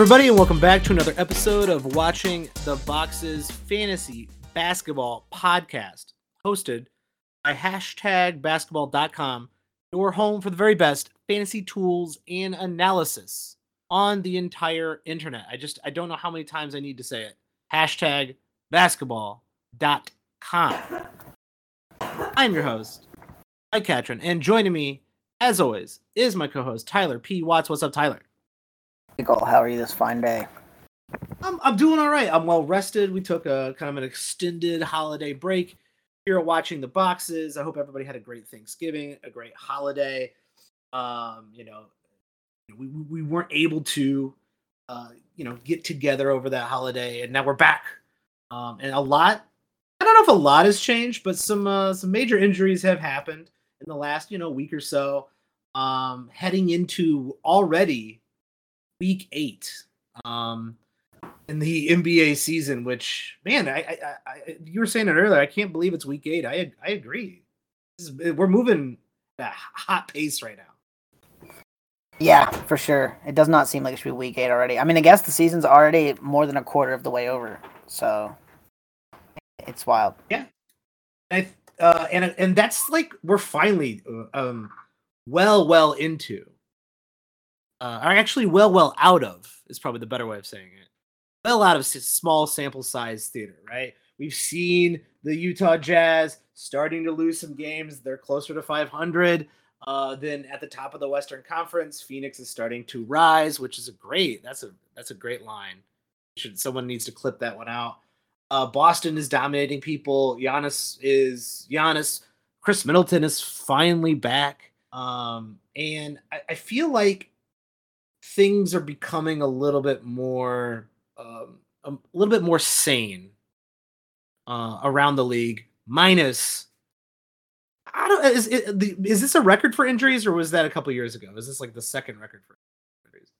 everybody, and welcome back to another episode of Watching the Boxes Fantasy Basketball Podcast, hosted by hashtag basketball.com, your home for the very best fantasy tools and analysis on the entire internet. I just I don't know how many times I need to say it. Hashtag basketball.com. I'm your host, Mike Catron, and joining me, as always, is my co-host Tyler P. Watts. What's up, Tyler? Nicole, how are you this fine day? I'm I'm doing all right. I'm well rested. We took a kind of an extended holiday break here at watching the boxes. I hope everybody had a great Thanksgiving, a great holiday. Um, you know, we we weren't able to uh, you know, get together over that holiday and now we're back. Um, and a lot I don't know if a lot has changed, but some uh, some major injuries have happened in the last, you know, week or so. Um, heading into already week 8. Um, in the NBA season, which man, I, I, I, you were saying it earlier. I can't believe it's week eight. I I agree. Is, we're moving at a hot pace right now. Yeah, for sure. It does not seem like it should be week eight already. I mean, I guess the season's already more than a quarter of the way over, so it's wild. Yeah, I, uh, and and that's like we're finally uh, um well well into, uh, or actually well well out of is probably the better way of saying it well out of small sample size theater, right? We've seen the Utah Jazz starting to lose some games. They're closer to 500 uh, than at the top of the Western Conference. Phoenix is starting to rise, which is a great. That's a that's a great line. Should someone needs to clip that one out. Uh, Boston is dominating people. Giannis is Giannis. Khris Middleton is finally back, um, and I, I feel like things are becoming a little bit more um, a little bit more sane uh, around the league. Minus, I don't is is this a record for injuries or was that a couple years ago? Is this like the second record for injuries?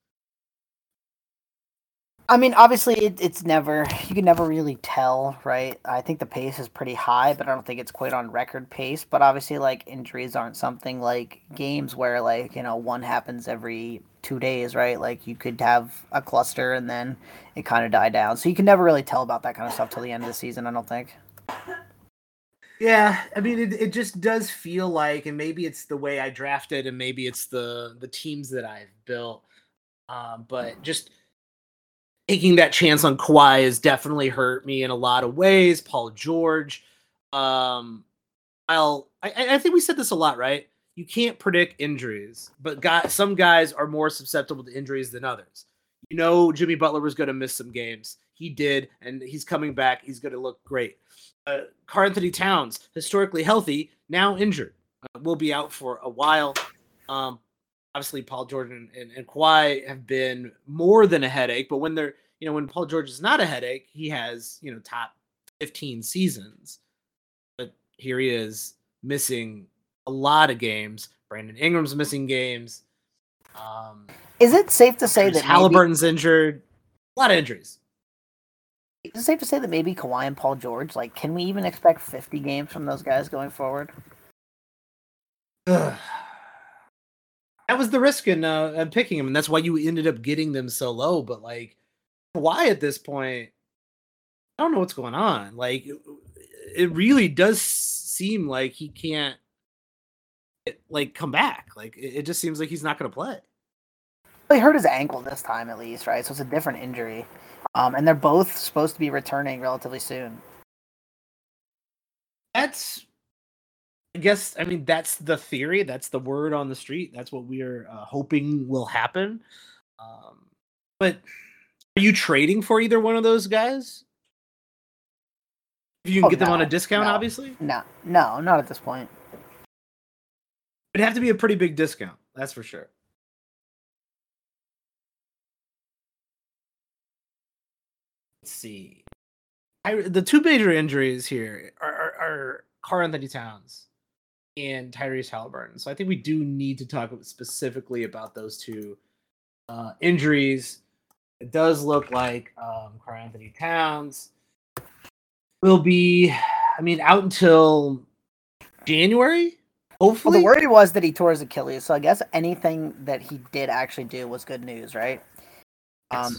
I mean, obviously, it, it's never you can never really tell, right? I think the pace is pretty high, but I don't think it's quite on record pace. But obviously, like injuries aren't something like games where like you know one happens every two days, right? Like you could have a cluster and then it kind of die down. So you can never really tell about that kind of stuff till the end of the season. I don't think. Yeah, I mean, it, it just does feel like, and maybe it's the way I drafted, and maybe it's the the teams that I've built. Um, but just taking that chance on Kawhi has definitely hurt me in a lot of ways. Paul George, um, I'll, I, I think we said this a lot, right? you can't predict injuries, but guys, some guys are more susceptible to injuries than others. You know, Jimmy Butler was going to miss some games. He did, and he's coming back. He's going to look great. Uh, Karl-Anthony Towns, historically healthy, now injured, uh, will be out for a while. Um, obviously, Paul George and, and, and Kawhi have been more than a headache, but when they're, you know, when Paul George is not a headache, he has, you know, top 15 seasons. But here he is missing a lot of games. Brandon Ingram's missing games. Um, is it safe to say that Halliburton's maybe, injured? A lot of injuries. Is it safe to say that maybe Kawhi and Paul George, like, can we even expect 50 games from those guys going forward? that was the risk in, uh, in picking them, and that's why you ended up getting them so low. But like Kawhi at this point, I don't know what's going on. Like, it really does seem like he can't like come back. Like it, it just seems like he's not going to play. Well, he hurt his ankle this time at least, right? So it's a different injury. Um, and they're both supposed to be returning relatively soon. That's, I guess, I mean, that's the theory. That's the word on the street. That's what we are uh, hoping will happen. Um, but are you trading for either one of those guys? If you can oh, get no, them on a discount, no, obviously. No, no, not at this point. It'd have to be a pretty big discount. That's for sure. Let's see. I, the two major injuries here are, are, are Karl-Anthony Towns and Tyrese Halliburton. So I think we do need to talk specifically about those two uh, injuries. It does look like um, Karl-Anthony Towns will be, I mean, out until January. Hopefully, well, the worry was that he tore his Achilles. So I guess anything that he did actually do was good news, right? Um,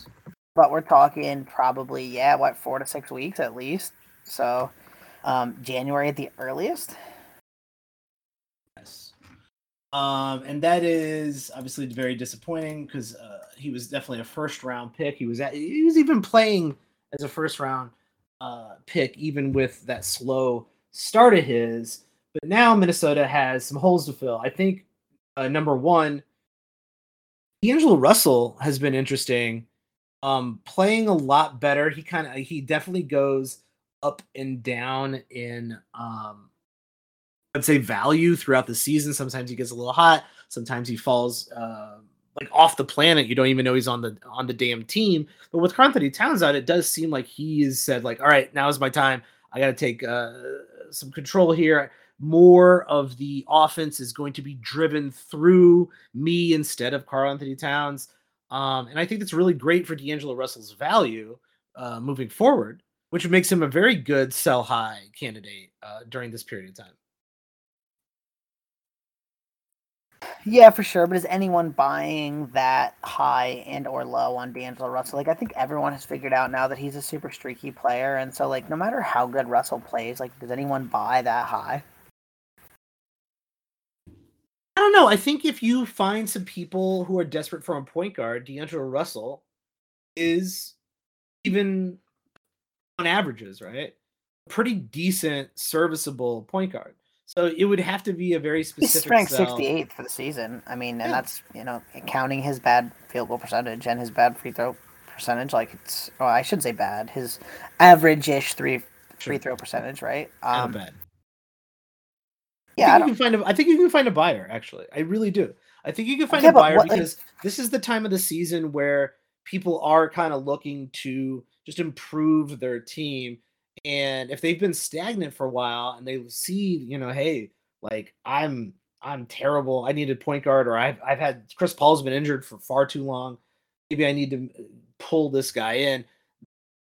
but we're talking probably yeah, what four to six weeks at least. So um, January at the earliest. Um, and that is obviously very disappointing because uh, he was definitely a first round pick. He was at, he was even playing as a first round uh, pick, even with that slow start of his. But now Minnesota has some holes to fill. I think uh, number one, D'Angelo Russell has been interesting, um, playing a lot better. He kind of he definitely goes up and down in um, I'd say value throughout the season. Sometimes he gets a little hot. Sometimes he falls uh, like off the planet. You don't even know he's on the on the damn team. But with Karl-Anthony Towns out, it does seem like he has said like, all right, now is my time. I got to take uh, some control here. More of the offense is going to be driven through me instead of Karl-Anthony Towns. Um, and I think that's really great for D'Angelo Russell's value uh, moving forward, which makes him a very good sell high candidate uh, during this period of time. Yeah, for sure. But is anyone buying that high and or low on D'Angelo Russell? Like, I think everyone has figured out now that he's a super streaky player, and so like, no matter how good Russell plays, like, does anyone buy that high? I don't know. I think if you find some people who are desperate for a point guard, D'Angelo Russell is even on averages, right? Pretty decent, serviceable point guard. So it would have to be a very specific. He's ranked sixty eighth for the season. I mean, and yeah. that's you know counting his bad field goal percentage and his bad free throw percentage. Like it's, well, I should say bad. His average ish three free throw percentage, right? Um, Not bad. Yeah, I think, I, you can find a, I think you can find a buyer. Actually, I really do. I think you can find a buyer what, because like, this is the time of the season where people are kind of looking to just improve their team and if they've been stagnant for a while and they see, you know, hey, like I'm I'm terrible. I need a point guard, or I've I've had Chris Paul's been injured for far too long. Maybe I need to uh, pull this guy in.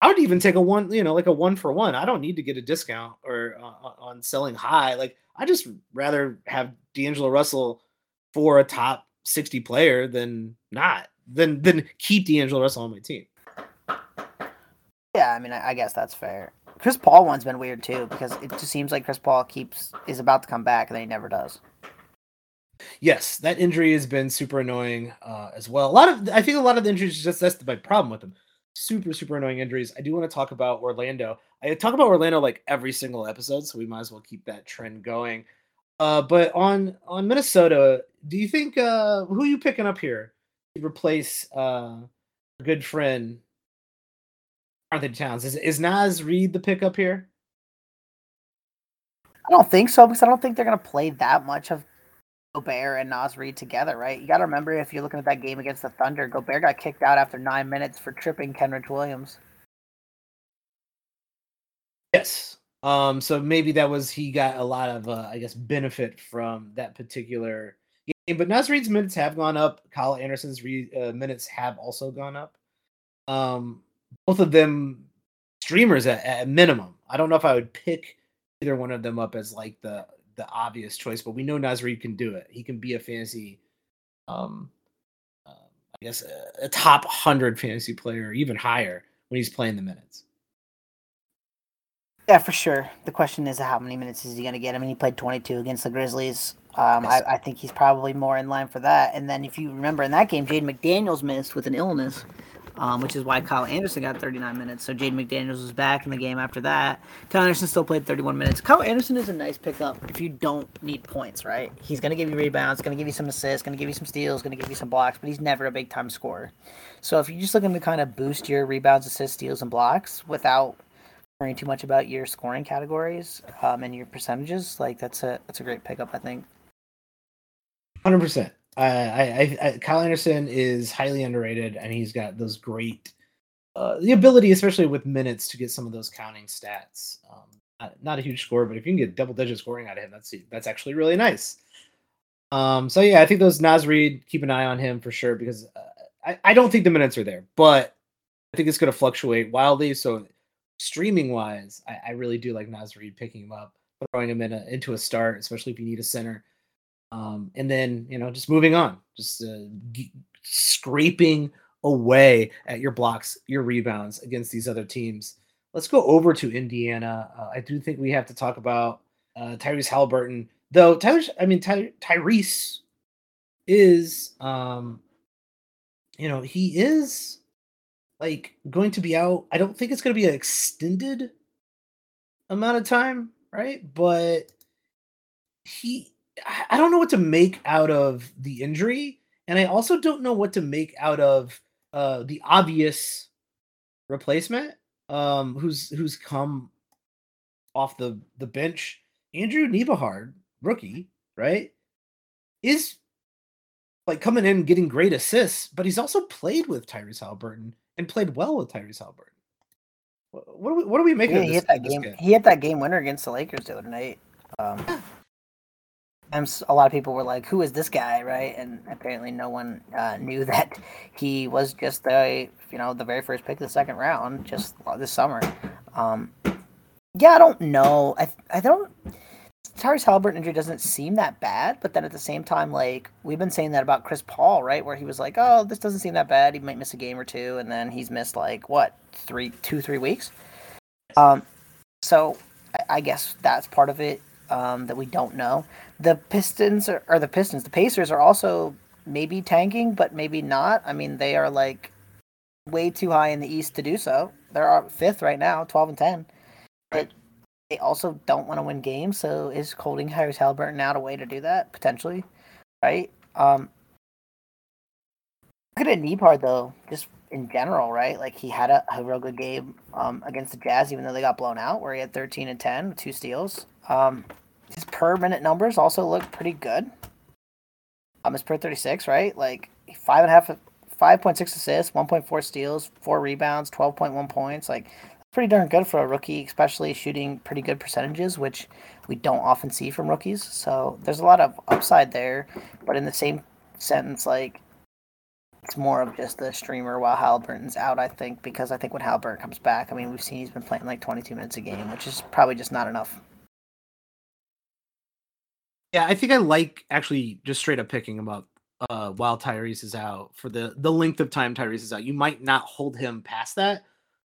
I would even take a one, you know, like a one for one. I don't need to get a discount or uh, on selling high. Like I just rather have D'Angelo Russell for a top sixty player than not. Than than keep D'Angelo Russell on my team. Yeah, I mean, I guess that's fair. Chris Paul one's been weird too because it just seems like Chris Paul keeps is about to come back and then he never does. Yes, that injury has been super annoying uh, as well. A lot of I think a lot of the injuries just that's my problem with them. Super super annoying injuries. I do want to talk about Orlando. I talk about Orlando like every single episode, so we might as well keep that trend going. Uh, but on on Minnesota, do you think uh, who are you picking up here to replace uh, a good friend Anthony Towns. Is is Naz Reid the pickup here? I don't think so because I don't think they're gonna play that much of Gobert and Naz Reid together, right? You got to remember if you're looking at that game against the Thunder, Gobert got kicked out after nine minutes for tripping Kenrich Williams. Yes. Um. So maybe that was he got a lot of, uh, I guess, benefit from that particular game. But Naz Reid's minutes have gone up. Kyle Anderson's re- uh, minutes have also gone up. Um both of them streamers at, at minimum. I don't know if I would pick either one of them up as like the the obvious choice, but we know Naz Reid can do it. He can be a fantasy, um, uh, I guess a, a top hundred fantasy player, even higher when he's playing the minutes. Yeah, for sure. The question is how many minutes is he going to get? I mean, he played 22 against the Grizzlies. Um. I, I, think he's probably more in line for that. And then if you remember in that game, Jaden McDaniels missed with an illness um, which is why Kyle Anderson got 39 minutes. So Jaden McDaniels was back in the game after that. Kyle Anderson still played 31 minutes. Kyle Anderson is a nice pickup if you don't need points, right? He's going to give you rebounds, going to give you some assists, going to give you some steals, going to give you some blocks, but he's never a big time scorer. So if you're just looking to kind of boost your rebounds, assists, steals, and blocks without worrying too much about your scoring categories um, and your percentages, like that's a that's a great pickup, I think. Hundred percent. I, I, I, Kyle Anderson is highly underrated, and he's got those great uh, the ability, especially with minutes, to get some of those counting stats. Um, not, not, a huge score, but if you can get double digit scoring out of him, that's that's actually really nice. Um, so yeah, I think those Naz Reid, keep an eye on him for sure because uh, I, I don't think the minutes are there, but I think it's going to fluctuate wildly. So streaming wise, I, I really do like Naz Reid picking him up, throwing him in a, into a start, especially if you need a center. Um, and then you know just moving on, just uh, g- scraping away at your blocks, your rebounds against these other teams. Let's go over to Indiana. Uh, I do think we have to talk about uh, Tyrese Halliburton, though. Tyrese, I mean Ty- Tyrese is, um, you know, he is like going to be out. I don't think it's going to be an extended amount of time, right? But he, I don't know what to make out of the injury, and I also don't know what to make out of uh, the obvious replacement, um, who's who's come off the the bench. Andrew Nembhard, rookie, right, is like coming in getting great assists, but he's also played with Tyrese Halliburton and played well with Tyrese Halliburton. What are we, what are we making? Yeah, he hit that game. game. He hit that game winner against the Lakers the other night. Um, and a lot of people were like, "Who is this guy?" Right? And apparently, no one uh, knew that he was just the you know the very first pick of the second round just this summer. Um, yeah, I don't know. I I don't. Tyrese Halliburton injury doesn't seem that bad, but then at the same time, like we've been saying that about Chris Paul, right? Where he was like, "Oh, this doesn't seem that bad. He might miss a game or two, and then he's missed like what three, two, three weeks. Um, so I, I guess that's part of it um, that we don't know. The Pistons are, or the Pistons, the Pacers are also maybe tanking, but maybe not. I mean, they are like way too high in the East to do so. They're fifth right now, twelve and ten. But they also don't want to win games, so is holding Harris Halliburton out a way to do that potentially, right? Um, look at Nembhard though, just in general, right? Like he had a, a real good game um, against the Jazz, even though they got blown out, where he had 13 and 10, two steals. Um, his per minute numbers also look pretty good. Um, his per 36, right? Like five and a half, 5.6 assists, 1.4 steals, four rebounds, 12.1 points. Like pretty darn good for a rookie, especially shooting pretty good percentages, which we don't often see from rookies. So there's a lot of upside there. But in the same sentence, like it's more of just the streamer while Halliburton's out, I think, because I think when Halliburton comes back, I mean, we've seen he's been playing like 22 minutes a game, which is probably just not enough. Yeah, I think I like actually just straight up picking him up uh, while Tyrese is out for the the length of time Tyrese is out. You might not hold him past that,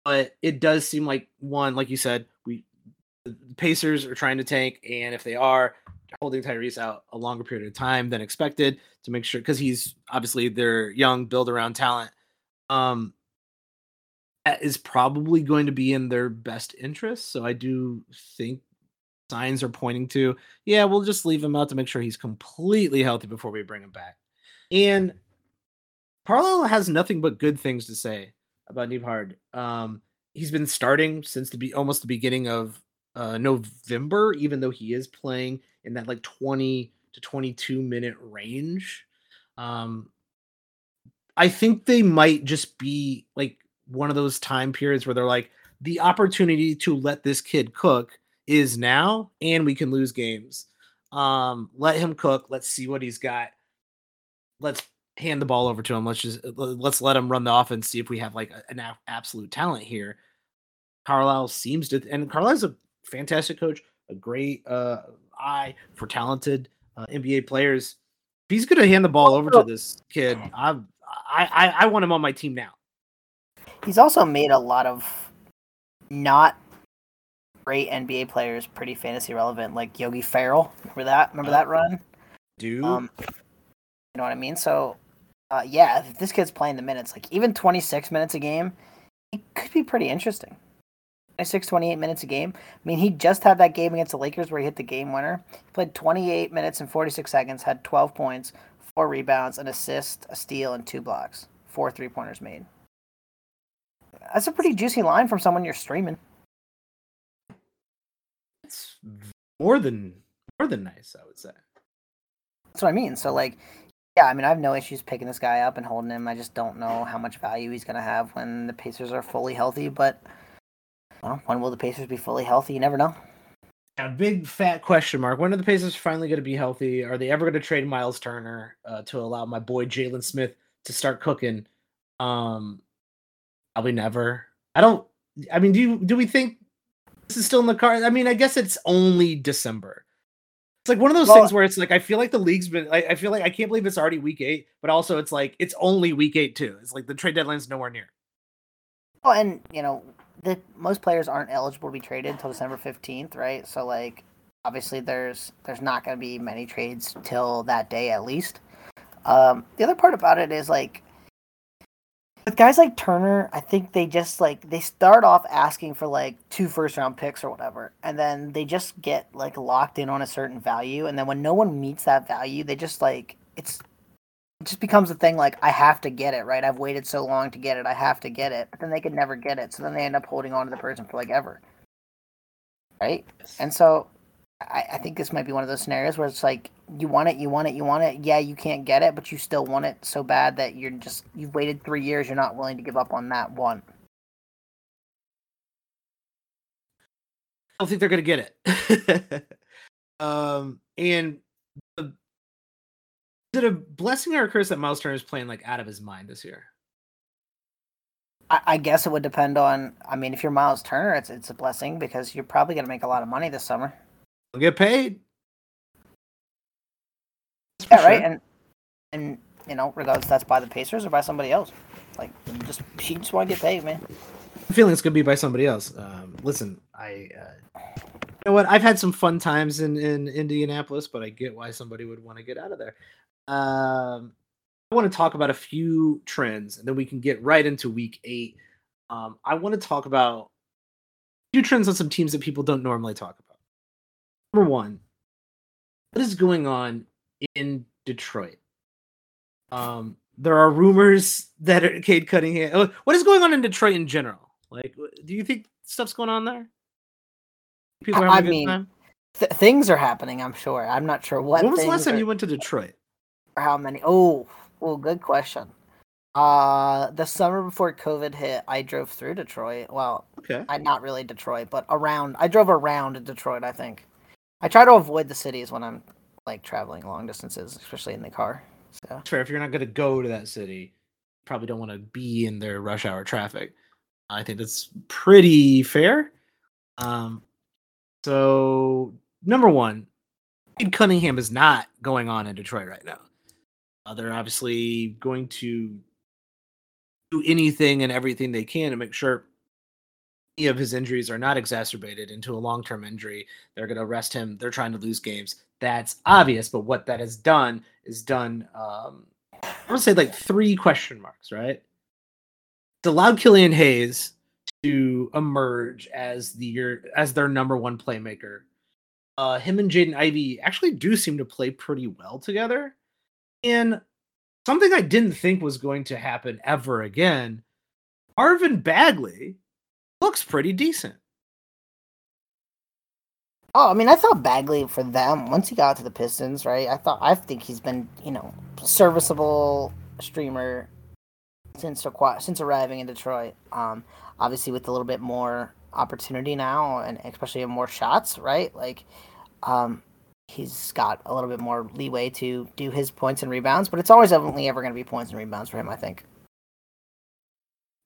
but it does seem like one, like you said, we the Pacers are trying to tank, and if they are, holding Tyrese out a longer period of time than expected to make sure because he's obviously their young build around talent. Um, that is probably going to be in their best interest. So I do think signs are pointing to, yeah, we'll just leave him out to make sure he's completely healthy before we bring him back. And Carlisle has nothing but good things to say about Nembhard. Um, he's been starting since the be almost the beginning of uh, November, even though he is playing in that like 20 to 22 minute range. Um, I think they might just be like one of those time periods where they're like, the opportunity to let this kid cook is now, and we can lose games. Um, let him cook. Let's see what he's got. Let's hand the ball over to him. Let's just let's let him run the offense. See if we have like an absolute talent here. Carlisle seems to, and Carlisle's a fantastic coach, a great uh, eye for talented uh, NBA players. If he's going to hand the ball over to this kid, I, I I want him on my team now. He's also made a lot of not great NBA players pretty fantasy relevant, like Yogi Ferrell. Remember that? Remember that run? Do um, you know what I mean? So, uh, yeah, if this kid's playing the minutes, like even 26 minutes a game, it could be pretty interesting. 26, 28 minutes a game. I mean, he just had that game against the Lakers where he hit the game winner. He played 28 minutes and 46 seconds, had 12 points, four rebounds, an assist, a steal, and two blocks. Four three pointers made. That's a pretty juicy line from someone you're streaming. It's more than more than nice, I would say. That's what I mean. So like, yeah, I mean, I have no issues picking this guy up and holding him. I just don't know how much value he's going to have when the Pacers are fully healthy. But well, when will the Pacers be fully healthy? You never know. A big fat question mark. When are the Pacers finally going to be healthy? Are they ever going to trade Miles Turner uh, to allow my boy Jalen Smith to start cooking? Um, probably never. I don't. I mean, do you do we think this is still in the car. I mean, I guess it's only December, It's like one of those Well- things where it's like I feel like the league's been. I, I feel like I can't believe it's already week eight, but also it's like it's only week eight too. It's like the trade deadline's nowhere near. Oh, and you know, the most players aren't eligible to be traded until December fifteenth, right? So like, obviously, there's there's not going to be many trades till that day at least. Um, the other part about it is like, with guys like Turner, I think they just like they start off asking for like two first round picks or whatever, and then they just get like locked in on a certain value, and then when no one meets that value, they just like it's it just becomes a thing like I have to get it, right? I've waited so long to get it, I have to get it. But then they could never get it, so then they end up holding on to the person for like ever. Right? And so I, I think this might be one of those scenarios where it's like you want it, you want it, you want it. Yeah, you can't get it, but you still want it so bad that you're just you've waited three years, you're not willing to give up on that one. I don't think they're gonna get it. um, and the, is it a blessing or a curse that Miles Turner is playing like out of his mind this year? I, I guess it would depend on I mean, if you're Miles Turner, it's it's a blessing because you're probably gonna make a lot of money this summer. He'll get paid. Yeah, right. And and you know, regardless that's by the Pacers or by somebody else. Like just you just want to get paid, man. I'm feeling it's gonna be by somebody else. Um, listen, I, uh, you know what? I've had some fun times in in Indianapolis, but I get why somebody would want to get out of there. Um, I want to talk about a few trends, and then we can get right into Week Eight. Um, I want to talk about a few trends on some teams that people don't normally talk about. Number one, what is going on in Detroit? Um, there are rumors that are Cade Cunningham. uh, What is going on in Detroit in general? Like, do you think stuff's going on there? People are I- having a I good mean, time. Th- things are happening. I'm sure. I'm not sure what. When was the last time or- you went to Detroit? or how many? Oh, well, good question. Uh, the summer before COVID hit, I drove through Detroit. Well, Okay, I not really Detroit, but around. I drove around Detroit. I think. I try to avoid the cities when I'm like traveling long distances, especially in the car. So That's fair. If you're not going to go to that city, probably don't want to be in their rush hour traffic. I think that's pretty fair. Um, so number one, Cade Cunningham is not going on in Detroit right now. Uh, they're obviously going to do anything and everything they can to make sure of his injuries are not exacerbated into a long-term injury. They're going to rest him. They're trying to lose games. That's obvious, but what that has done is done. Um, I want to say like three question marks, right? It's allowed Killian Hayes to emerge as the year as their number one playmaker. Uh, him and Jaden Ivey actually do seem to play pretty well together. And something I didn't think was going to happen ever again, Marvin Bagley looks pretty decent. Oh, I mean, I thought Bagley for them once he got to the Pistons, right? I thought I think he's been, you know, serviceable streamer since since arriving in Detroit. Um, obviously with a little bit more opportunity now, and especially more shots, right? Like, um, he's got a little bit more leeway to do his points and rebounds, but it's always only ever going to be points and rebounds for him, I think.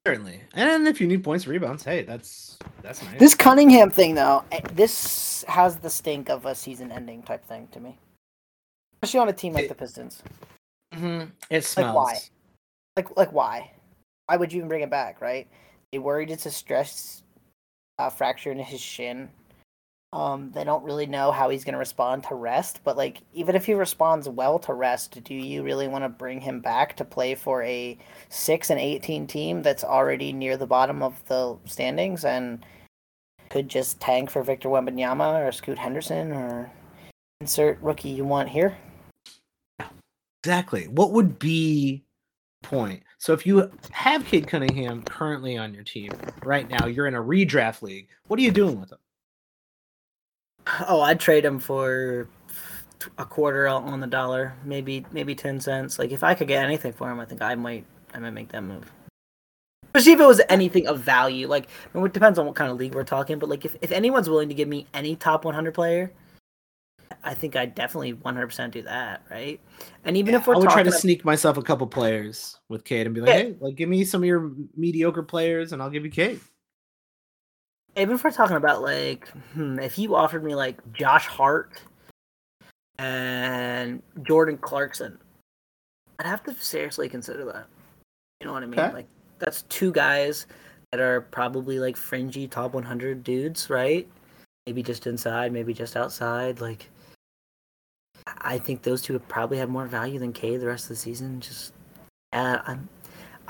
Certainly. And if you need points rebounds, hey, that's that's nice. This Cunningham thing, though, eh, this has the stink of a season-ending type thing to me, especially on a team like It- the Pistons. Mhm. It smells. why? Like, like why? Why would you even bring it back? Right? They worried it's a stress uh, fracture in his shin. Um, they don't really know how he's going to respond to rest. But like, even if he responds well to rest, do you really want to bring him back to play for a six and eighteen team that's already near the bottom of the standings and could just tank for Victor Wembanyama or Scoot Henderson or insert rookie you want here? Exactly. What would be point? So if you have Cade Cunningham currently on your team right now, you're in a redraft league. What are you doing with him? Oh, I'd trade him for a quarter on the dollar, maybe maybe ten cents. Like if I could get anything for him, I think I might I might make that move. Especially if it was anything of value. Like I mean, it depends on what kind of league we're talking, but like if, if anyone's willing to give me any top 100 player, I think I'd definitely 100% do that, right? And even if we're I would try to ab- sneak myself a couple players with Cade and be like, Yeah. hey, like give me some of your mediocre players and I'll give you Cade. Even if we're talking about like hmm, if you offered me like Josh Hart and Jordan Clarkson. I'd have to seriously consider that. You know what I mean? Okay. Like that's two guys that are probably like fringy top 100 dudes, right? Maybe just inside, maybe just outside. Like I think those two would probably have more value than K the rest of the season. Just uh, I'm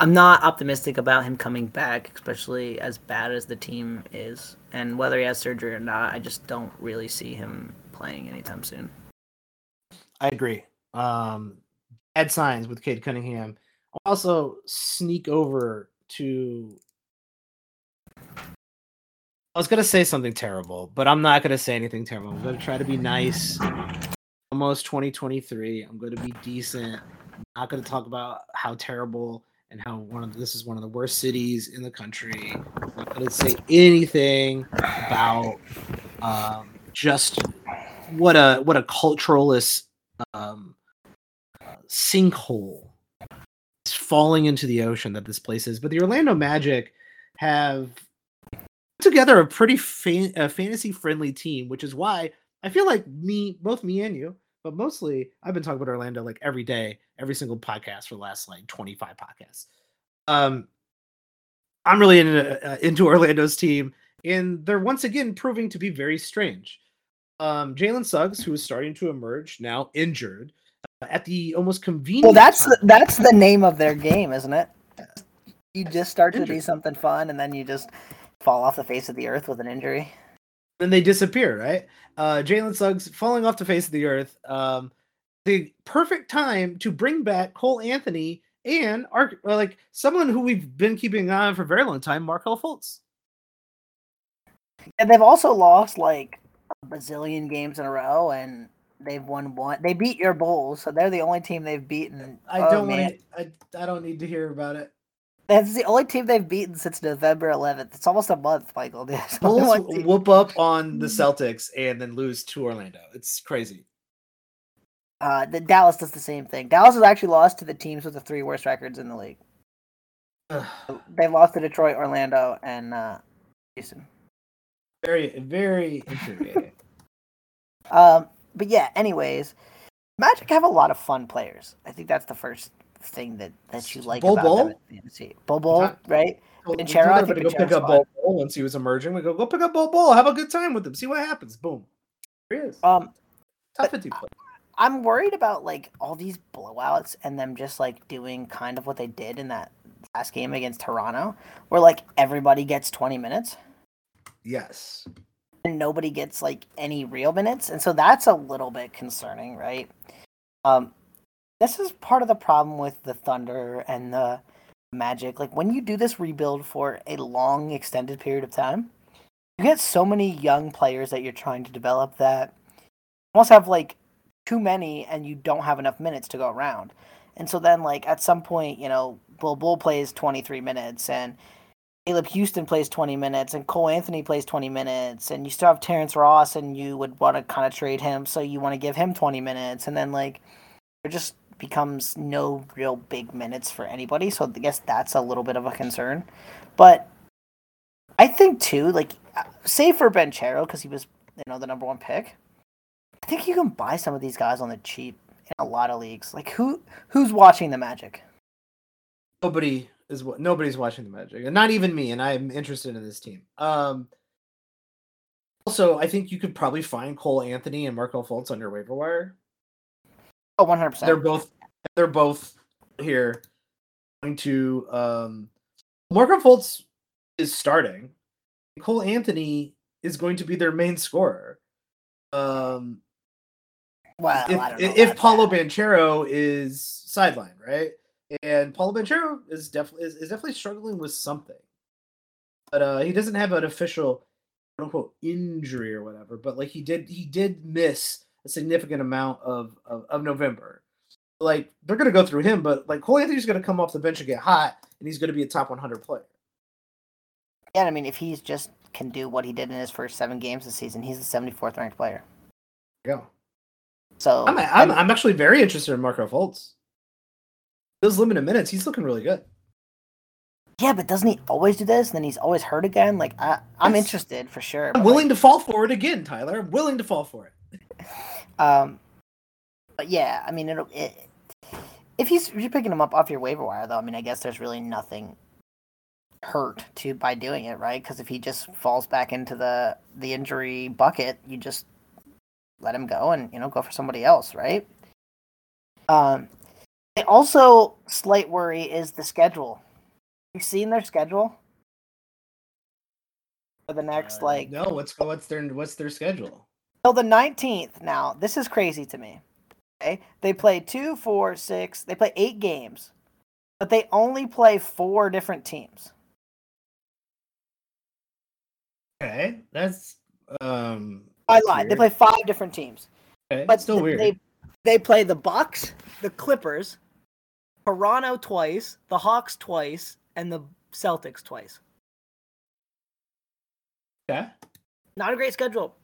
I'm not optimistic about him coming back, especially as bad as the team is. And whether he has surgery or not, I just don't really see him playing anytime soon. I agree. Um, bad signs with Cade Cunningham. I'll also sneak over to. I was gonna say something terrible, but I'm not gonna say anything terrible. I'm gonna try to be nice. Almost 2023. I'm gonna be decent. I'm not gonna talk about how terrible and how one of this is one of the worst cities in the country. Gonna say anything about um, just what a what a culturalist um, uh, sinkhole is falling into the ocean that this place is. But the Orlando Magic have put together a pretty uh, fantasy friendly team, which is why I feel like me, both me and you, but mostly I've been talking about Orlando like every day, every single podcast for the last like 25 podcasts. Um, I'm really into, uh, into Orlando's team, and they're once again proving to be very strange. Um, Jalen Suggs, who is starting to emerge now injured uh, at the almost convenient. Well, that's time- the, that's the name of their game, isn't it? You just start to do something fun, and then you just fall off the face of the earth with an injury. Then they disappear, right? Uh, Jalen Suggs falling off the face of the earth. Um, the perfect time to bring back Cole Anthony and our, uh, like someone who we've been keeping an eye on for a very long time, Markelle Fultz. And they've also lost like a bazillion games in a row, and they've won one. They beat your Bulls, so they're the only team they've beaten. I Oh, don't want. I, I don't need to hear about it. That's the only team they've beaten since November 11th. It's almost a month, Michael. Bulls whoop up on the Celtics and then lose to Orlando. It's crazy. Uh, the Dallas does the same thing. Dallas has actually lost to the teams with the three worst records in the league. They've lost to Detroit, Orlando, and uh, Houston. very, very infuriating. Um, but yeah, anyways, Magic have a lot of fun players. I think that's the first thing that, that you like Bol about Bol? them in fantasy. Bol Bol, Not- right? Well, we Banchero, told I think go pick up Bol Bol once he was emerging. We go, go pick up Bol Bol. Have a good time with him. See what happens. Boom. Here he is. Um, Top 50 player. I'm worried about like all these blowouts and them just like doing kind of what they did in that last game against Toronto, where like everybody gets 20 minutes. Yes. and nobody gets like any real minutes and so that's a little bit concerning right um this is part of the problem with the thunder and the magic. Like when you do this rebuild for a long extended period of time you get so many young players that you're trying to develop that almost have like too many and you don't have enough minutes to go around. And so then like at some point you know Bol Bol plays 23 minutes and Caleb Houstan plays 20 minutes and Cole Anthony plays 20 minutes and you still have Terrence Ross and you would want to kind of trade him so you want to give him 20 minutes. And then like you're just becomes no real big minutes for anybody so I guess that's a little bit of a concern but I think too like save for Banchero because he was you know the number one pick I think you can buy some of these guys on the cheap in a lot of leagues like who who's watching the Magic Nobody is what nobody's watching the Magic, and not even me. And I'm interested in this team. Um. Also, I think you could probably find Cole Anthony and Markelle Fultz on your waiver wire. Oh 100% They're both they're both here. Going to um, Markelle Fultz is starting. Cole Anthony is going to be their main scorer. Um, well if, I don't know if Paolo that. Banchero is sidelined, right? And Paolo Banchero is definitely is, is definitely struggling with something, but uh, he doesn't have an official quote unquote injury or whatever. But like he did, he did miss a significant amount of of, of November. Like they're gonna go through him, but like Cole Anthony's gonna come off the bench and get hot, and he's gonna be a top 100 player. Yeah, I mean, if he's just can do what he did in his first seven games this season, he's the 74th ranked player. Go. So I'm, I'm I'm actually very interested in Marco Fultz. Those limited minutes, he's looking really good. yeah, but doesn't he always do this? And then he's always hurt again. Like I, I'm Yes. interested for sure. I'm willing to fall for it again, Tyler. I'm willing to fall for it. Um, But yeah, I mean, it'll. It, if he's if you're picking him up off your waiver wire, though, I mean, I guess there's really nothing hurt to by doing it, right? Because if he just falls back into the the injury bucket, you just let him go and you know go for somebody else, right? Um, also slight worry is the schedule. You seen their schedule for the next Uh, like no, what's what's their what's their schedule? Till the nineteenth. Now this is crazy to me. Okay, they play two, four, six. They play eight games, but they only play four different teams. Okay, that's um. I that's lied. They play five different teams. Okay, But still weird. they they play the Bucks, the Clippers, Toronto twice, the Hawks twice, and the Celtics twice. Okay. Not a great schedule,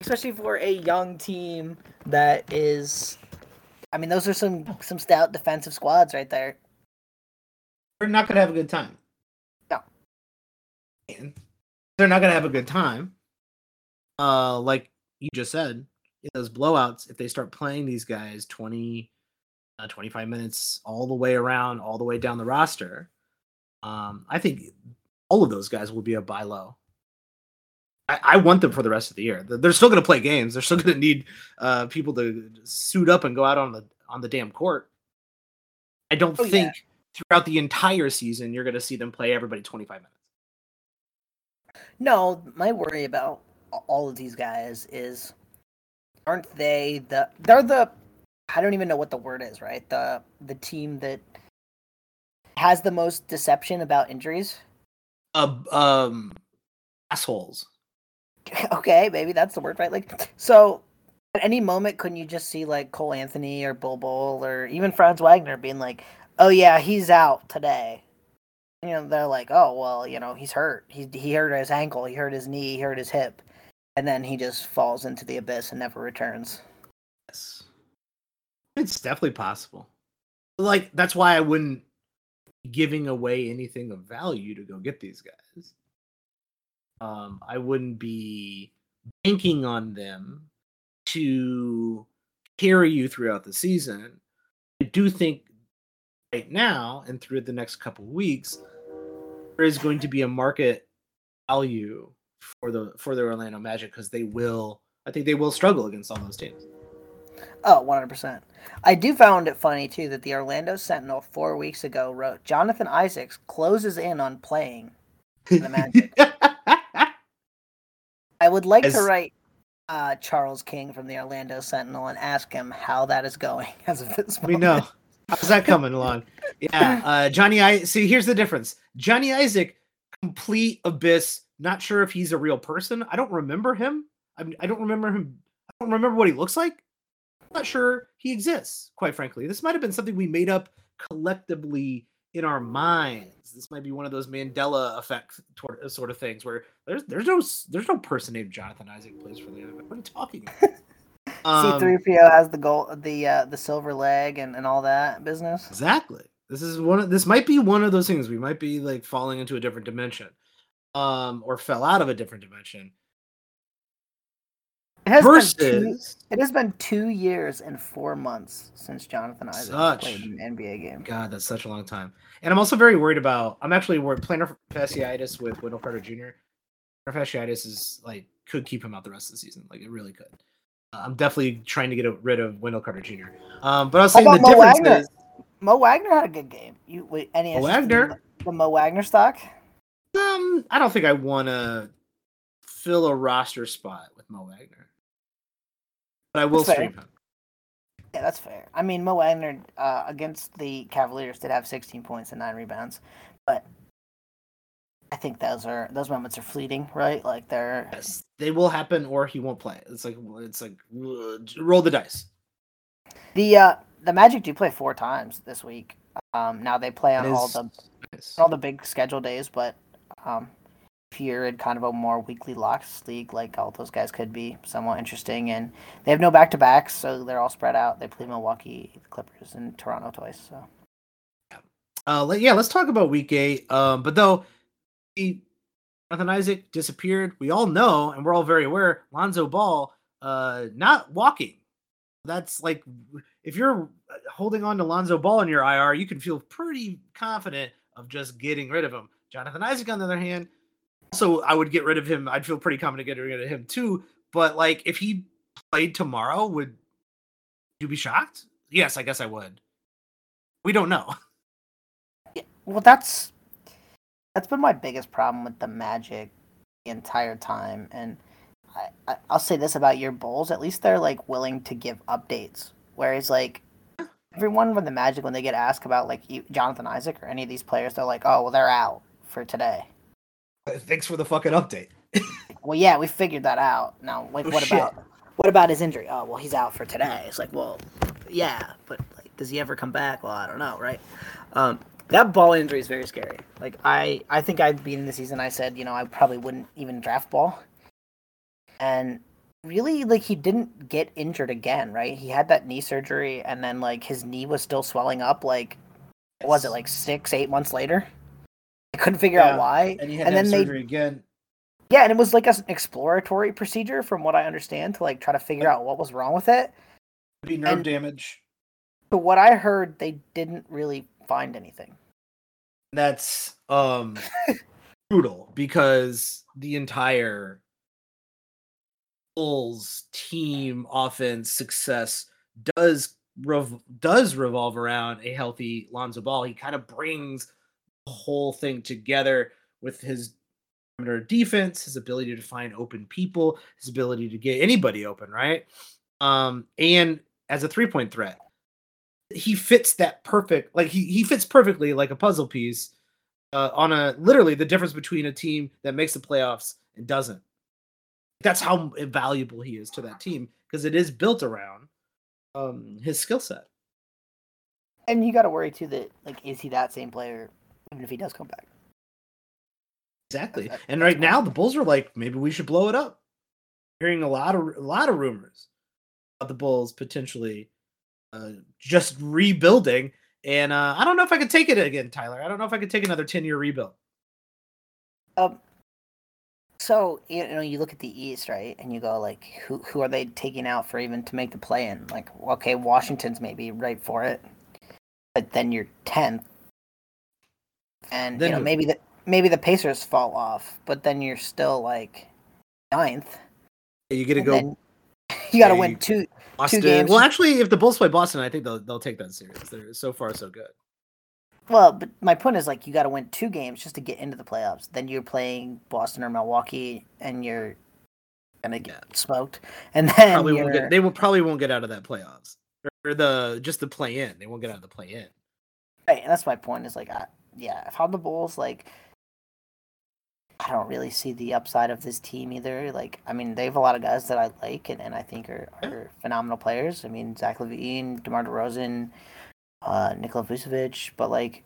especially for a young team that is. I mean, those are some some stout defensive squads right there. They're not gonna have a good time. No. And they're not gonna have a good time. Uh, like you just said, in those blowouts, if they start playing these guys 20, uh, 25 minutes all the way around, all the way down the roster, um, I think all of those guys will be a buy low. I, I want them for the rest of the year. They're still going to play games. They're still going to need uh, people to suit up and go out on the on the damn court. I don't Oh, yeah. think throughout the entire season you're going to see them play everybody 25 minutes. No, my worry about all of these guys is, aren't they the? They're the. I don't even know what the word is. Right, the the team that has the most deception about injuries. Uh, um, assholes. okay, maybe that's the word, right? Like, so at any moment, couldn't you just see like Cole Anthony or Bol Bol or even Franz Wagner being like, "Oh yeah, he's out today." You know, they're like, "Oh well, you know, he's hurt. He he hurt his ankle, he hurt his knee, he hurt his hip," and then he just falls into the abyss and never returns. Yes. It's definitely possible. Like that's why I wouldn't giving away anything of value to go get these guys. Um, I wouldn't be banking on them to carry you throughout the season. I do think right now and through the next couple weeks there is going to be a market value for the for the Orlando Magic because they will I think they will struggle against all those teams. Oh, 100%. I do found it funny too that the Orlando Sentinel 4 weeks ago wrote Jonathan Isaacs closes in on playing the Magic. I would like As- to write uh, Charles King from the Orlando Sentinel and ask him how that is going as of this moment. we know. How's that coming along? Yeah, uh, Johnny. I see. Here's the difference. Johnny Isaac, complete abyss. Not sure if he's a real person. I don't remember him. I mean, I don't remember him. I don't remember what he looks like. I'm not sure he exists. Quite frankly, this might have been something we made up collectively in our minds. This might be one of those Mandela effect tor- sort of things where there's there's no there's no person named Jonathan Isaac plays for the NFL. What are you talking about? Um, C3PO has the gold, the uh, the silver leg and, and all that business. Exactly. This is one of this might be one of those things. We might be like falling into a different dimension. Um, or fell out of a different dimension. It has, been two, Versus it has been two years and four months since Jonathan Isaacs Such- played an NBA game. God, that's such a long time. And I'm also very worried about I'm actually worried plantar fasciitis with Wendell Carter Jr. Plantar fasciitis is like could keep him out the rest of the season. Like it really could. Uh, I'm definitely trying to get rid of Wendell Carter Jr. Um, but I was saying the Mo difference Wagner? is Mo Wagner had a good game. You wait, any Mo Wagner? the, the Mo Wagner stock? um I don't think I want to fill a roster spot with Mo Wagner. But I will That's fair. stream him. Yeah, that's fair. I mean, Mo Wagner uh, against the Cavaliers did have 16 points and nine rebounds, but I think those are those moments are fleeting, right? Like they're Yes, they will happen, or he won't play. It's like it's like uh, roll the dice. the uh, the Magic do play four times this week. Um, now they play on all the nice. all the big schedule days, but um, if you're in kind of a more weekly locks league, like all those guys could be somewhat interesting. And they have no back to backs, so they're all spread out. They play Milwaukee, Clippers, and Toronto twice. So Uh, yeah, let's talk about week eight. Um, but though, he, Jonathan Isaac disappeared. We all know, and we're all very aware. Lonzo Ball, uh, not walking. That's like if you're uh, holding on to Lonzo Ball in your IR, you can feel pretty confident of just getting rid of him. Jonathan Isaac, on the other hand, also I would get rid of him. I'd feel pretty confident getting rid of him too. But like if he played tomorrow, would you be shocked? Yes, I guess I would. We don't know. Well, that's that's been my biggest problem with the Magic the entire time, and I, I, I'll say this about your Bulls: at least they're like willing to give updates. Whereas like everyone with the Magic, when they get asked about like Jonathan Isaac or any of these players, they're like, "Oh, well, they're out for today." Thanks for the fucking update. well, yeah, we figured that out. Now, like, oh, what shit. about what about his injury? Oh, well, he's out for today. It's like, well, yeah, but like, does he ever come back? Well, I don't know, right? Um, that ball injury is very scary. Like I, I think I'd be in the season. I said, you know, I probably wouldn't even draft ball, and really, like he didn't get injured again, right? He had that knee surgery, and then like his knee was still swelling up. Like, was it like six, eight months later? I couldn't figure yeah, out why. And, and then surgery they, again. Yeah, and it was like an exploratory procedure, from what I understand, to like try to figure out what was wrong with it. Be nerve and, damage. But what I heard, they didn't really find anything. That's um brutal because the entire Bulls team offense success does rev- does revolve around a healthy Lonzo Ball. He kind of brings whole thing together with his defense, his ability to find open people, his ability to get anybody open, right? Um, and as a three point threat he fits that perfect like he, he fits perfectly like a puzzle piece uh, on a literally the difference between a team that makes the playoffs and doesn't that's how valuable he is to that team because it is built around um his skill set and you got to worry too that like is he that same player even if he does come back exactly and right now the bulls are like maybe we should blow it up hearing a lot of a lot of rumors about the bulls potentially uh, just rebuilding. And uh, I don't know if I could take it again, Tyler. I don't know if I could take another 10 year rebuild. Um, so you know, you look at the East, right, and you go like, who who are they taking out for even to make the play in? Like, okay, Washington's maybe right for it, but then you're tenth, and then you know maybe the maybe the Pacers fall off, but then you're still like ninth. You get to go. You got to win two Boston. Two games. Well, actually, if the Bulls play Boston, I think they'll they'll take that series. They're so far so good. Well, but my point is like you got to win two games just to get into the playoffs. Then you're playing Boston or Milwaukee, and you're gonna get yeah. smoked. And then probably won't get, they will probably won't get out of that playoffs or the just the play in. They won't get out of the play in. Right, and that's my point. Is like, I, yeah, if I'm the Bulls, like I don't really see the upside of this team either. Like, I mean, they have a lot of guys that I like and, and I think are, are phenomenal players. I mean, Zach LaVine, DeMar DeRozan, uh, Nikola Vucevic, but like,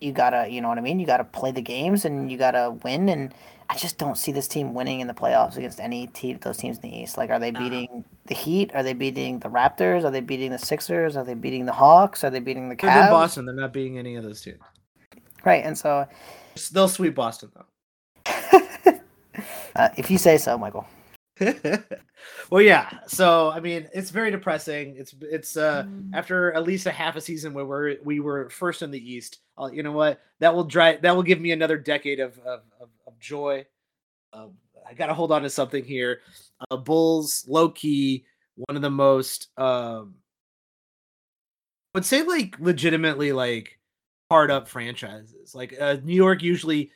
you gotta, you know what I mean? You gotta play the games and you gotta win. And I just don't see this team winning in the playoffs against any team, those teams in the East. Like, are they beating the Heat? Are they beating the Raptors? Are they beating the Sixers? Are they beating the Hawks? Are they beating the Cavs? They're in Boston. They're not beating any of those teams. Right, and so they'll sweep Boston though. uh, if you say so, Michael. well, yeah. So I mean, it's very depressing. It's it's uh mm. after at least a half a season where we're we were first in the East. Uh, you know what? That will drive. That will give me another decade of of, of, of joy. Um, I got to hold on to something here. Uh, Bulls, low key, one of the most. Um, I would say like legitimately like hard up franchises. Like uh, New York usually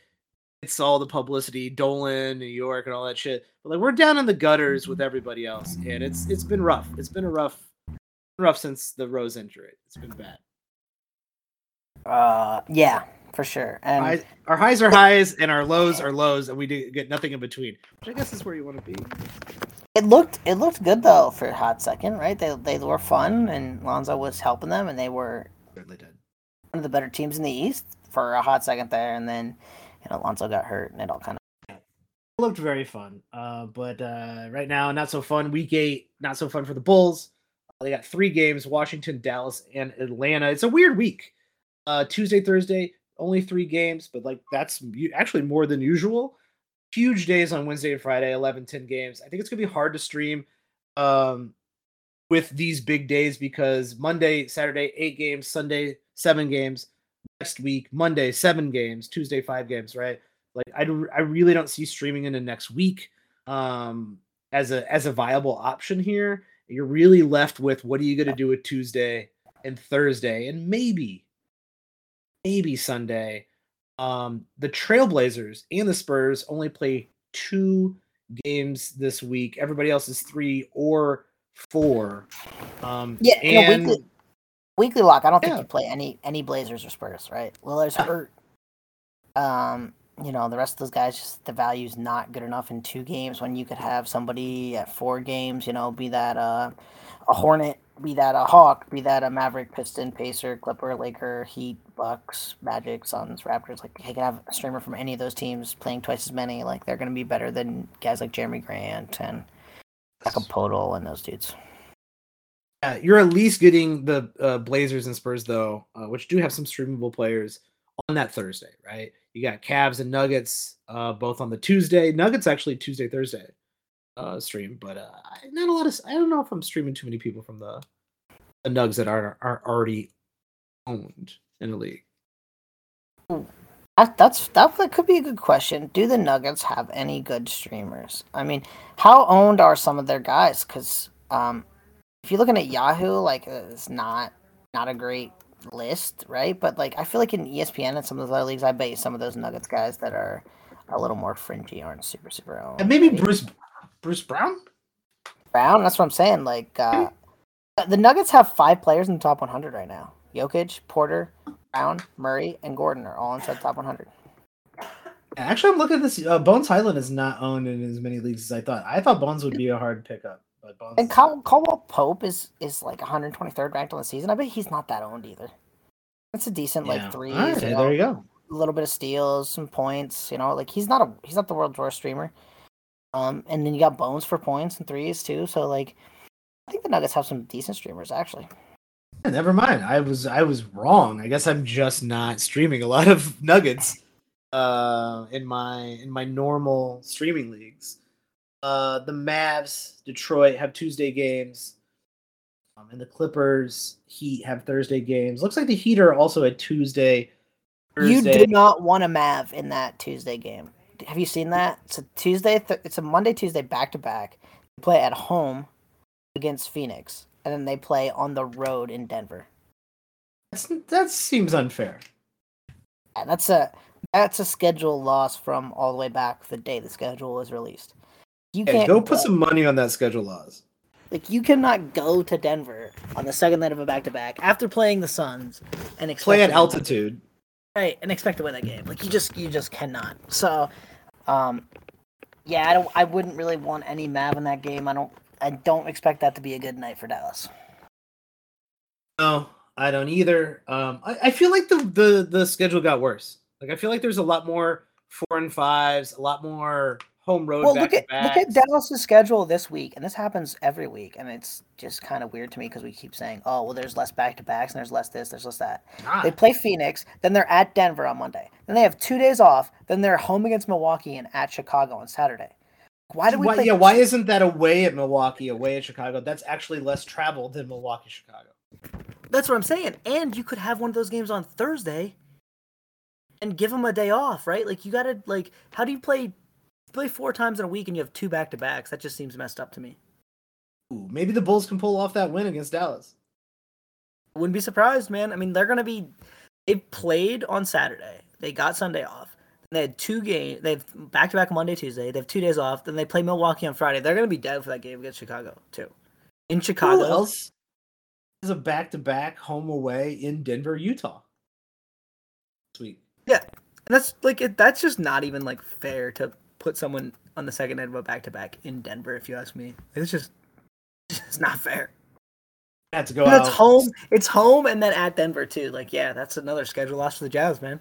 gets all the publicity, Dolan, New York, and all that shit. But like we're down in the gutters with everybody else, and it's it's been rough. It's been a rough, rough since the Rose injury. It's been bad. Uh, yeah, for sure. And our highs, our highs are highs, and our lows are lows, and we do get nothing in between. Which I guess is where you want to be. It looked it looked good though for a hot second, right? They they were fun, and Lonzo was helping them, and they were certainly did one of the better teams in the East for a hot second there, and then you know Alonso got hurt, and it all kind of looked very fun. Uh, but uh, right now, not so fun. Week eight, not so fun for the Bulls. They got three games: Washington, Dallas, and Atlanta. It's a weird week. Uh, Tuesday, Thursday, only three games, but like that's actually more than usual. huge days on Wednesday and Friday, 11, 10 games. I think it's gonna be hard to stream um, with these big days because Monday, Saturday, eight games, Sunday, seven games, next week, Monday, seven games, Tuesday, five games, right? Like I, I really don't see streaming into next week um, as a as a viable option here. You're really left with what are you going to do with Tuesday and Thursday and maybe maybe Sunday. Um, the Trailblazers and the Spurs only play two games this week. Everybody else is three or four. Um, Yeah, in a weekly weekly lock. I don't think Yeah. you play any any Blazers or Spurs, right? Lillard's hurt. Um, you know the rest of those guys just the value's not good enough in two games when you could have somebody at four games. You know, be that uh, a Hornet, be that a Hawk, be that a Maverick, Piston, Pacer, Clipper, Laker, Heat, Bucks, Magic, Suns, Raptors. Like they can have a streamer from any of those teams playing twice as many. Like they're gonna be better than guys like Jerami Grant and Podol and those dudes. Yeah, you're at least getting the uh, Blazers and Spurs though, uh, which do have some streamable players on that Thursday, right? You got Cavs and Nuggets uh, both on the Tuesday. Nuggets actually Tuesday Thursday uh, stream, but uh, not a lot of. I don't know if I'm streaming too many people from the the Nugs that are are already owned in the league. That, that's that, that could be a good question. Do the Nuggets have any good streamers? I mean, how owned are some of their guys? Because um, if you're looking at Yahoo, like uh, it's not not a great list, right? But like I feel like in ESPN and some of those other leagues, I bet you some of those Nuggets guys that are a little more fringy aren't super super owned. And maybe? Bruce Bruce Brown. Brown. That's what I'm saying. Like uh, the Nuggets have five players in the top 100 right now: Jokic, Porter, Brown, Murray, and Gordon are all inside the top 100. Actually, I'm looking at this. Uh, Bones Hyland is not owned in as many leagues as I thought. I thought Bones would be a hard pickup, but Bones. And Cal- Caldwell Pope is is like 123rd ranked on the season. I bet he's not that owned either. That's a decent Yeah. like three. Right, you know, there you go. a little bit of steals, some points. You know, like he's not a he's not the world's worst streamer. Um, and then you got Bones for points and threes too. So like, I think the Nuggets have some decent streamers actually. Yeah, never mind. I was I was wrong. I guess I'm just not streaming a lot of Nuggets uh in my in my normal streaming leagues. Uh the Mavs, Detroit have Tuesday games. Um, and the Clippers, Heat have Thursday games. Looks like the Heat are also a Tuesday. You Thursday. do not want a Mav in that Tuesday game. Have you seen that? It's a Tuesday. Th- it's a Monday Tuesday back to back. They play at home against Phoenix, and then they play on the road in Denver. That's, that seems unfair. Yeah, that's a that's a schedule loss from all the way back the day the schedule was released. You Hey, can't go put some money on that schedule loss. like you cannot go to Denver on the second night of a back to back after playing the Suns and expect Play at altitude. right and expect to win that game. Like you just you just cannot. So, um, yeah, I don't. I wouldn't really want any Mav in that game. I don't. I don't expect that to be a good night for Dallas. No, I don't either. Um, I, I feel like the, the the schedule got worse. Like I feel like there's a lot more four and fives, a lot more home road. Well, look at look at. Dallas's schedule this week, and this happens every week, and it's just kind of weird to me because we keep saying, "Oh, well, there's less back to backs, and there's less this, there's less that." Not. They play Phoenix, then they're at Denver on Monday, then they have two days off, then they're home against Milwaukee and at Chicago on Saturday. Why do we Why- play? yeah, why isn't that away at Milwaukee, away at Chicago? That's actually less travel than Milwaukee, Chicago. That's what I'm saying. And you could have one of those games on Thursday and give them a day off, right? Like you gotta like, how do you play? Play four times in a week and you have two back to backs. That just seems messed up to me. Ooh, maybe the Bulls can pull off that win against Dallas. Wouldn't be surprised, man. I mean, they're gonna be. They played on Saturday. They got Sunday off. They had two games. They have back to back Monday, Tuesday. They have two days off. Then they play Milwaukee on Friday. They're gonna be dead for that game against Chicago too. In Who Chicago, else is a back-to-back home away in Denver, Utah? Sweet. Yeah, and that's like it, that's just not even like fair to put someone on the second night of a back to back in Denver. If you ask me, it's just it's not fair. To go out. it's home. It's home, and then at Denver too. Like, yeah, that's another schedule loss for the Jazz, man.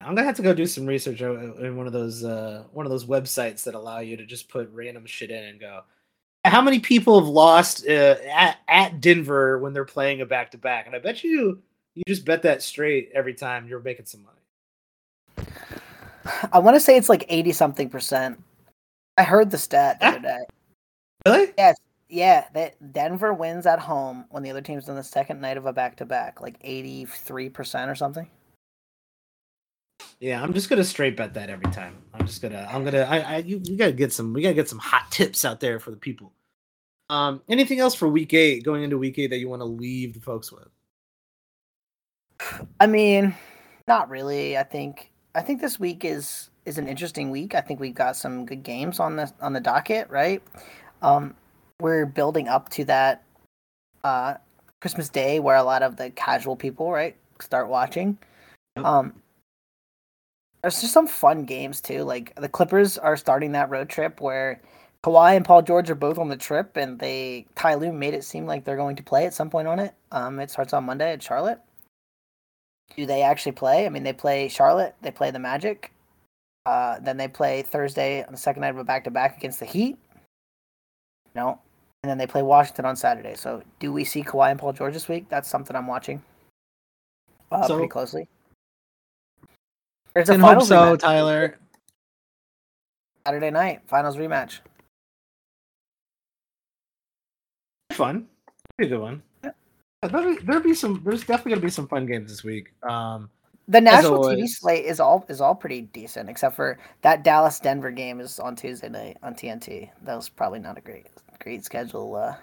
I'm gonna have to go do some research in one of those uh, one of those websites that allow you to just put random shit in and go. How many people have lost uh, at at Denver when they're playing a back to back? And I bet you you just bet that straight every time you're making some money. I want to say it's like eighty something percent. I heard the stat the other day. Really? Yes, yeah. That Denver wins at home when the other team's on the second night of a back to back, like eighty three percent or something. Yeah, I'm just gonna straight bet that every time. I'm just gonna, I'm gonna, I, I, you, we gotta get some, we gotta get some hot tips out there for the people. Um, anything else for week eight, going into week eight that you want to leave the folks with? I mean, not really. I think I think this week is is an interesting week. I think we've got some good games on the on the docket, right? Um, we're building up to that uh, Christmas Day where a lot of the casual people, right, start watching. Um, there's just some fun games too. Like the Clippers are starting that road trip where Kawhi and Paul George are both on the trip, and they Ty Lue made it seem like they're going to play at some point on it. Um, it starts on Monday at Charlotte. Do they actually play? I mean, they play Charlotte, they play the Magic, uh, then they play Thursday on the second night of a back to back against the Heat. No, and then they play Washington on Saturday. So, do we see Kawhi and Paul George this week? That's something I'm watching uh, So- pretty closely. There's a finals so, rematch Tyler. Saturday night finals rematch. Fun, be a good one. Yeah. There'll be, there'll be some. There's definitely gonna be some fun games this week. Um, The national TV slate is all is all pretty decent, except for that Dallas Denver game is on Tuesday night on TNT. That was probably not a great great schedule. Uh,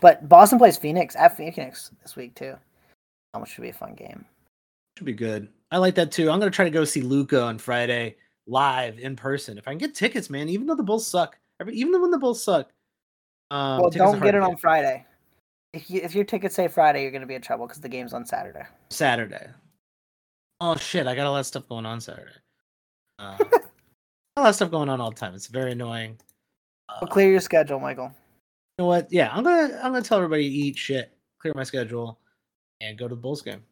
but Boston plays Phoenix at Phoenix this week too, um, which should be a fun game. should be good. I like that too. I'm gonna try to go see Luka on Friday live in person. If I can get tickets, man, even though the Bulls suck, every, even when the Bulls suck. Um, well, don't get it on Friday. If you, if your tickets say Friday, you're gonna be in trouble because the game's on Saturday. Saturday. Oh shit! I got a lot of stuff going on Saturday. Uh, a lot of stuff going on all the time. It's very annoying. Uh, So clear your schedule, Michael. you know what? Yeah, I'm gonna I'm gonna tell everybody to eat shit, clear my schedule, and go to the Bulls game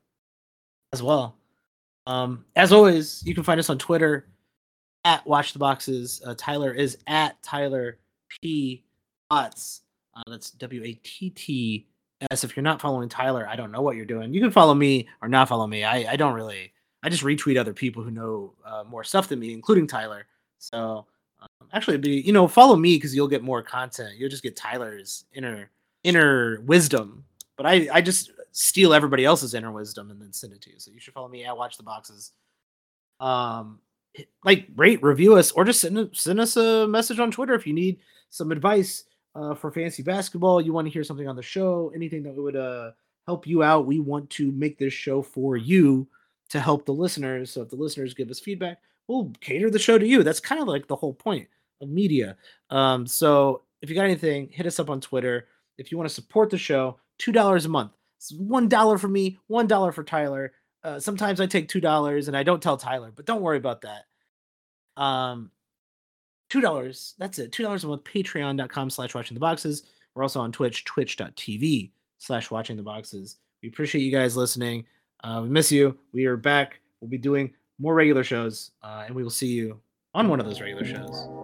as well. Um, as always, you can find us on Twitter at Watch the Boxes. Uh, Tyler is at Tyler P Watts. Uh, that's W A T T S. If you're not following Tyler, I don't know what you're doing. You can follow me or not follow me. I, I don't really. I just retweet other people who know uh, more stuff than me, including Tyler. So um, actually, be you know follow me because you'll get more content. You'll just get Tyler's inner inner wisdom. But I I just steal everybody else's inner wisdom and then send it to you. So you should follow me at Watch the Boxes. Um, like rate, review us, or just send send us a message on Twitter if you need some advice uh, for fantasy basketball. You want to hear something on the show, anything that would uh, help you out. We want to make this show for you to help the listeners. So if the listeners give us feedback, we'll cater the show to you. That's kind of like the whole point of media. Um, so if you got anything, hit us up on Twitter. If you want to support the show, two dollars a month. It's one dollar for me, one dollar for Tyler. Uh, sometimes I take two dollars and I don't tell Tyler, but don't worry about that. Um, two dollars. That's it. Two dollars a month. Patreon.com slash watching the boxes. We're also on Twitch, twitch.tv slash watching the boxes. We appreciate you guys listening. Uh, we miss you. We are back. We'll be doing more regular shows, uh, and we will see you on one of those regular shows.